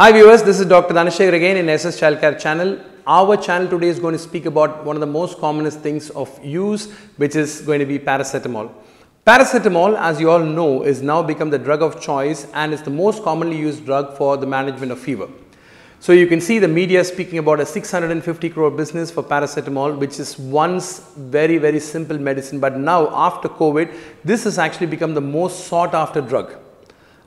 Hi viewers, this is Dr. Dhanashekhar again in SS Childcare channel. Our channel today is going to speak about one of the most commonest things of use which is going to be paracetamol. Paracetamol as you all know is now become the drug of choice and is the most commonly used drug for the management of fever. So you can see the media speaking about a 650 crore business for paracetamol which is once very very simple medicine but now after COVID this has actually become the most sought after drug.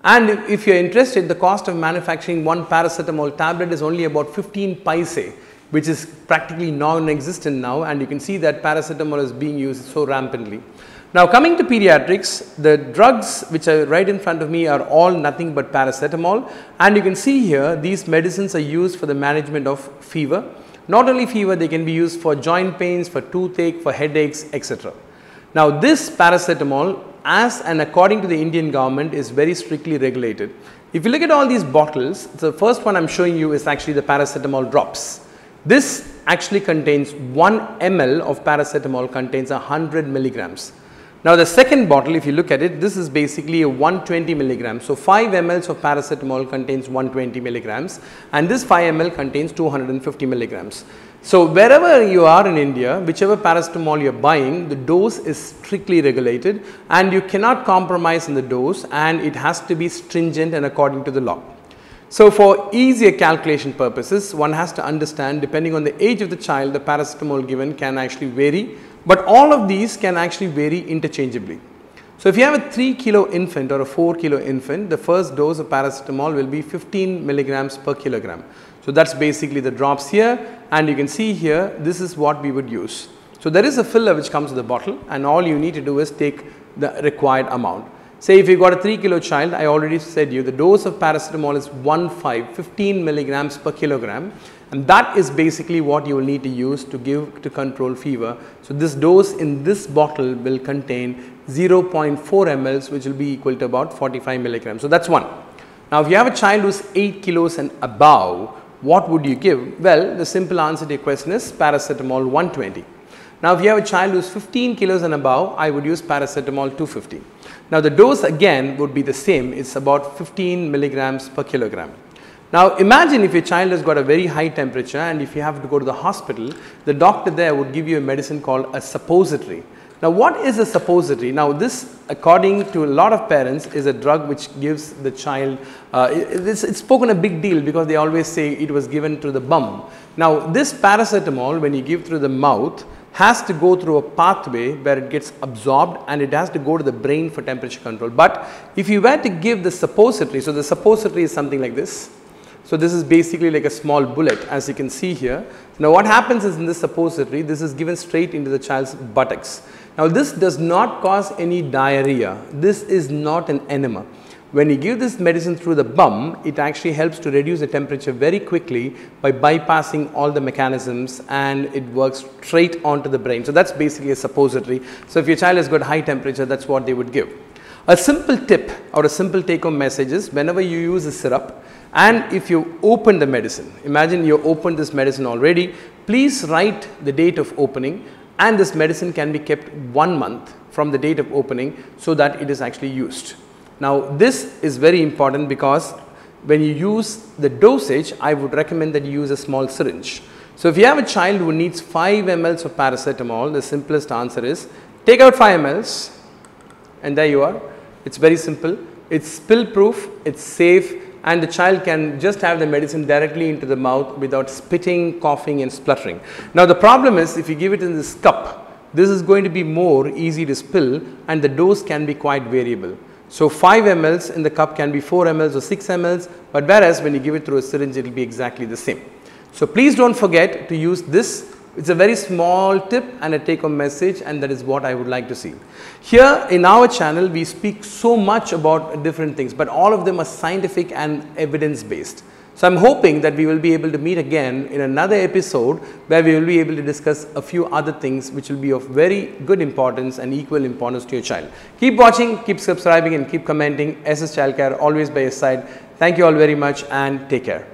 And if you are interested, the cost of manufacturing one paracetamol tablet is only about 15 paise, which is practically non-existent now and you can see that paracetamol is being used so rampantly. Now coming to pediatrics, the drugs which are right in front of me are all nothing but paracetamol and you can see here these medicines are used for the management of fever. Not only fever, they can be used for joint pains, for toothache, for headaches, etc. Now this paracetamol as and according to the Indian government is very strictly regulated. If you look at all these bottles, the first one I am showing you is actually the paracetamol drops. This actually contains 1 ml of paracetamol contains 100 milligrams. Now the second bottle if you look at it this is basically a 120 milligrams. So 5 ml of paracetamol contains 120 milligrams and this 5 ml contains 250 milligrams. So wherever you are in India whichever paracetamol you are buying the dose is strictly regulated and you cannot compromise in the dose and it has to be stringent and according to the law. So for easier calculation purposes one has to understand depending on the age of the child the paracetamol given can actually vary but all of these can actually vary interchangeably. So if you have a 3 kilo infant or a 4 kilo infant, the first dose of paracetamol will be 15 milligrams per kilogram. So that's basically the drops here and you can see here this is what we would use. So there is a filler which comes with the bottle and all you need to do is take the required amount. Say if you got a 3 kilo child, I already said you the dose of paracetamol is 1 5, 15 milligrams per kilogram and that is basically what you will need to use to give to control fever. So this dose in this bottle will contain 0.4 mLs which will be equal to about 45 milligrams. So that's one. Now if you have a child who is 8 kilos and above, what would you give? Well, the simple answer to your question is paracetamol 120. Now if you have a child who is 15 kilos and above, I would use paracetamol 250. Now the dose again would be the same, it's about 15 milligrams per kilogram. Now imagine if your child has got a very high temperature and if you have to go to the hospital, the doctor there would give you a medicine called a suppository. Now what is a suppository? Now this according to a lot of parents is a drug which gives the child, uh, it's, it's spoken a big deal because they always say it was given to the bum. Now this paracetamol when you give through the mouth has to go through a pathway where it gets absorbed and it has to go to the brain for temperature control. But if you were to give the suppository, so the suppository is something like this so this is basically like a small bullet as you can see here. Now what happens is in this suppository, this is given straight into the child's buttocks. Now this does not cause any diarrhea. This is not an enema. When you give this medicine through the bum, it actually helps to reduce the temperature very quickly by bypassing all the mechanisms and it works straight onto the brain. So that's basically a suppository. So if your child has got high temperature, that's what they would give. A simple tip or a simple take home message is whenever you use a syrup, and if you open the medicine, imagine you opened this medicine already, please write the date of opening and this medicine can be kept one month from the date of opening so that it is actually used. Now this is very important because when you use the dosage, I would recommend that you use a small syringe. So if you have a child who needs 5 mLs of paracetamol, the simplest answer is take out 5 mLs and there you are. It's very simple. It's spill proof, it's safe and the child can just have the medicine directly into the mouth without spitting, coughing and spluttering. Now the problem is if you give it in this cup, this is going to be more easy to spill and the dose can be quite variable. So 5 mLs in the cup can be 4 mLs or 6 mLs, but whereas when you give it through a syringe, it will be exactly the same. So please don't forget to use this it's a very small tip and a take home message and that is what I would like to see. Here in our channel we speak so much about different things but all of them are scientific and evidence based. So I'm hoping that we will be able to meet again in another episode where we will be able to discuss a few other things which will be of very good importance and equal importance to your child. Keep watching, keep subscribing and keep commenting. SS Childcare always by your side. Thank you all very much and take care.